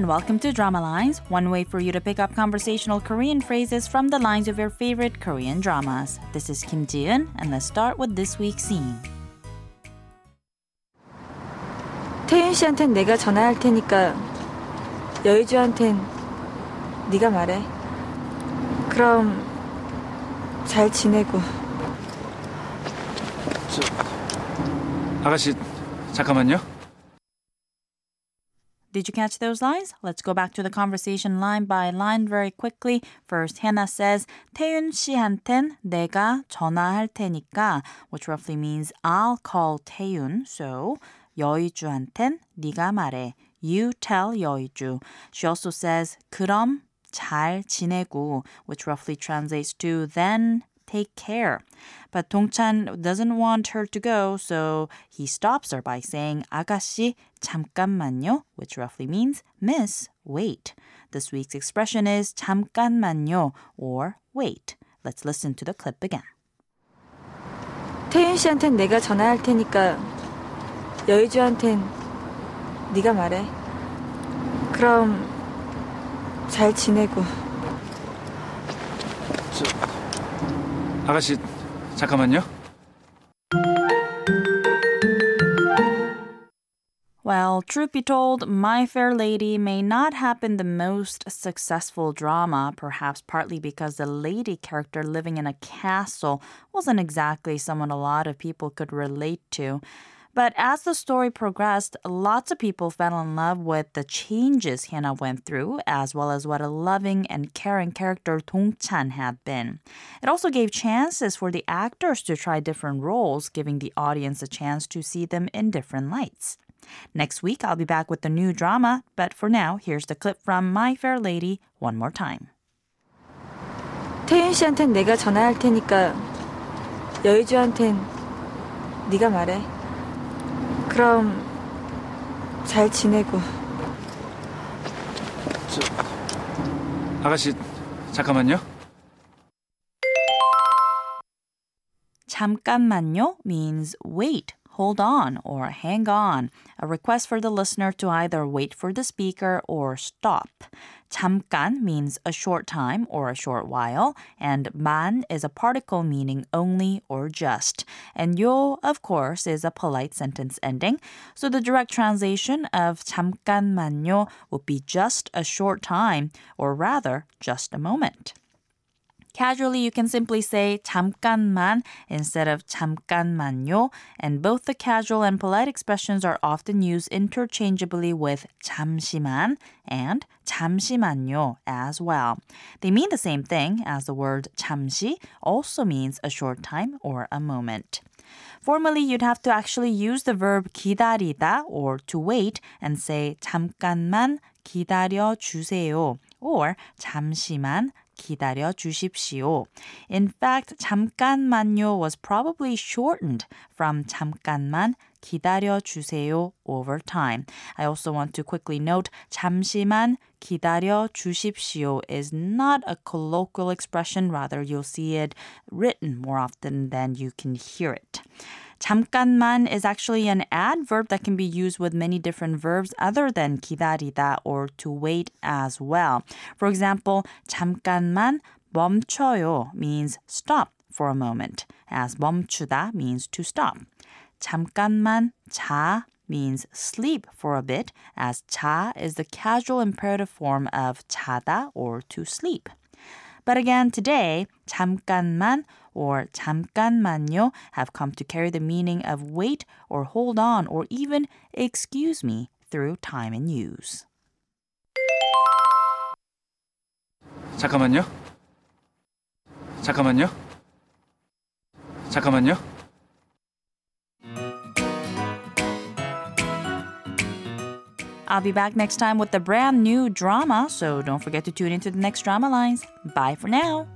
and welcome to Drama Lines, one way for you to pick up conversational Korean phrases from the lines of your favorite Korean dramas. This is Kim Ji-eun, and let's start with this week's scene. 태윤 씨한텐 내가 전화할 테니까 여의주한텐 네가 말해. 그럼 잘 지내고. 아가씨 잠깐만요. Did you catch those lines? Let's go back to the conversation line by line very quickly. First, Hannah says, 태윤 씨한텐 내가 전화할 테니까, which roughly means I'll call 태윤. So, 여의주한텐 네가 말해. You tell 여의주. She also says, 그럼 잘 지내고, which roughly translates to then take care. But Dongchan doesn't want her to go, so he stops her by saying 아가씨 잠깐만요, which roughly means miss, wait. This week's expression is 잠깐만요 or wait. Let's listen to the clip again. 태윤 씨한텐 내가 전화할 테니까 여의주한텐 네가 말해. 그럼 잘 지내고. 아가씨 잠깐만요. Well, truth be told, My Fair Lady may not have been the most successful drama, perhaps partly because the lady character living in a castle wasn't exactly someone a lot of people could relate to. But as the story progressed, lots of people fell in love with the changes Hannah went through, as well as what a loving and caring character Dong Chan had been. It also gave chances for the actors to try different roles, giving the audience a chance to see them in different lights. Next week, I'll be back with the new drama, but for now, here's the clip from My Fair Lady one more time. 태윤 씨한텐 내가 전화할 테니까 여의주한텐 네가 말해. 그럼 잘 지내고. 아가씨 잠깐만요. 잠깐만요 means wait, hold on, or hang on. A request for the listener to either wait for the speaker or stop. 잠깐 means a short time or a short while, and 만 is a particle meaning only or just. And 요, of course, is a polite sentence ending. So the direct translation of 잠깐만요 would be just a short time, or rather, just a moment. Casually, you can simply say 잠깐만 instead of 잠깐만요, and both the casual and polite expressions are often used interchangeably with 잠시만 and 잠시만요 as well. They mean the same thing as the word 잠시 also means a short time or a moment. Formally, you'd have to actually use the verb 기다리다 or to wait and say 잠깐만 기다려 주세요 or 잠시만 기다려 주십시오. In fact, 잠깐만요 was probably shortened from 잠깐만 기다려 주세요 over time. I also want to quickly note 잠시만 기다려 주십시오 is not a colloquial expression, rather you'll see it written more often than you can hear it. 잠깐만 is actually an adverb that can be used with many different verbs other than 기다리다 or to wait as well. For example, 잠깐만 멈춰요 means stop for a moment, as 멈추다 means to stop. 잠깐만 자 means sleep for a bit, as 자 is the casual imperative form of 자다 or to sleep. But again, today, 잠깐만 or 잠깐만요 have come to carry the meaning of wait or hold on or even excuse me through time and use. 잠깐만요. 잠깐만요. 잠깐만요. I'll be back next time with a brand new drama, so don't forget to tune into the next drama lines. Bye for now.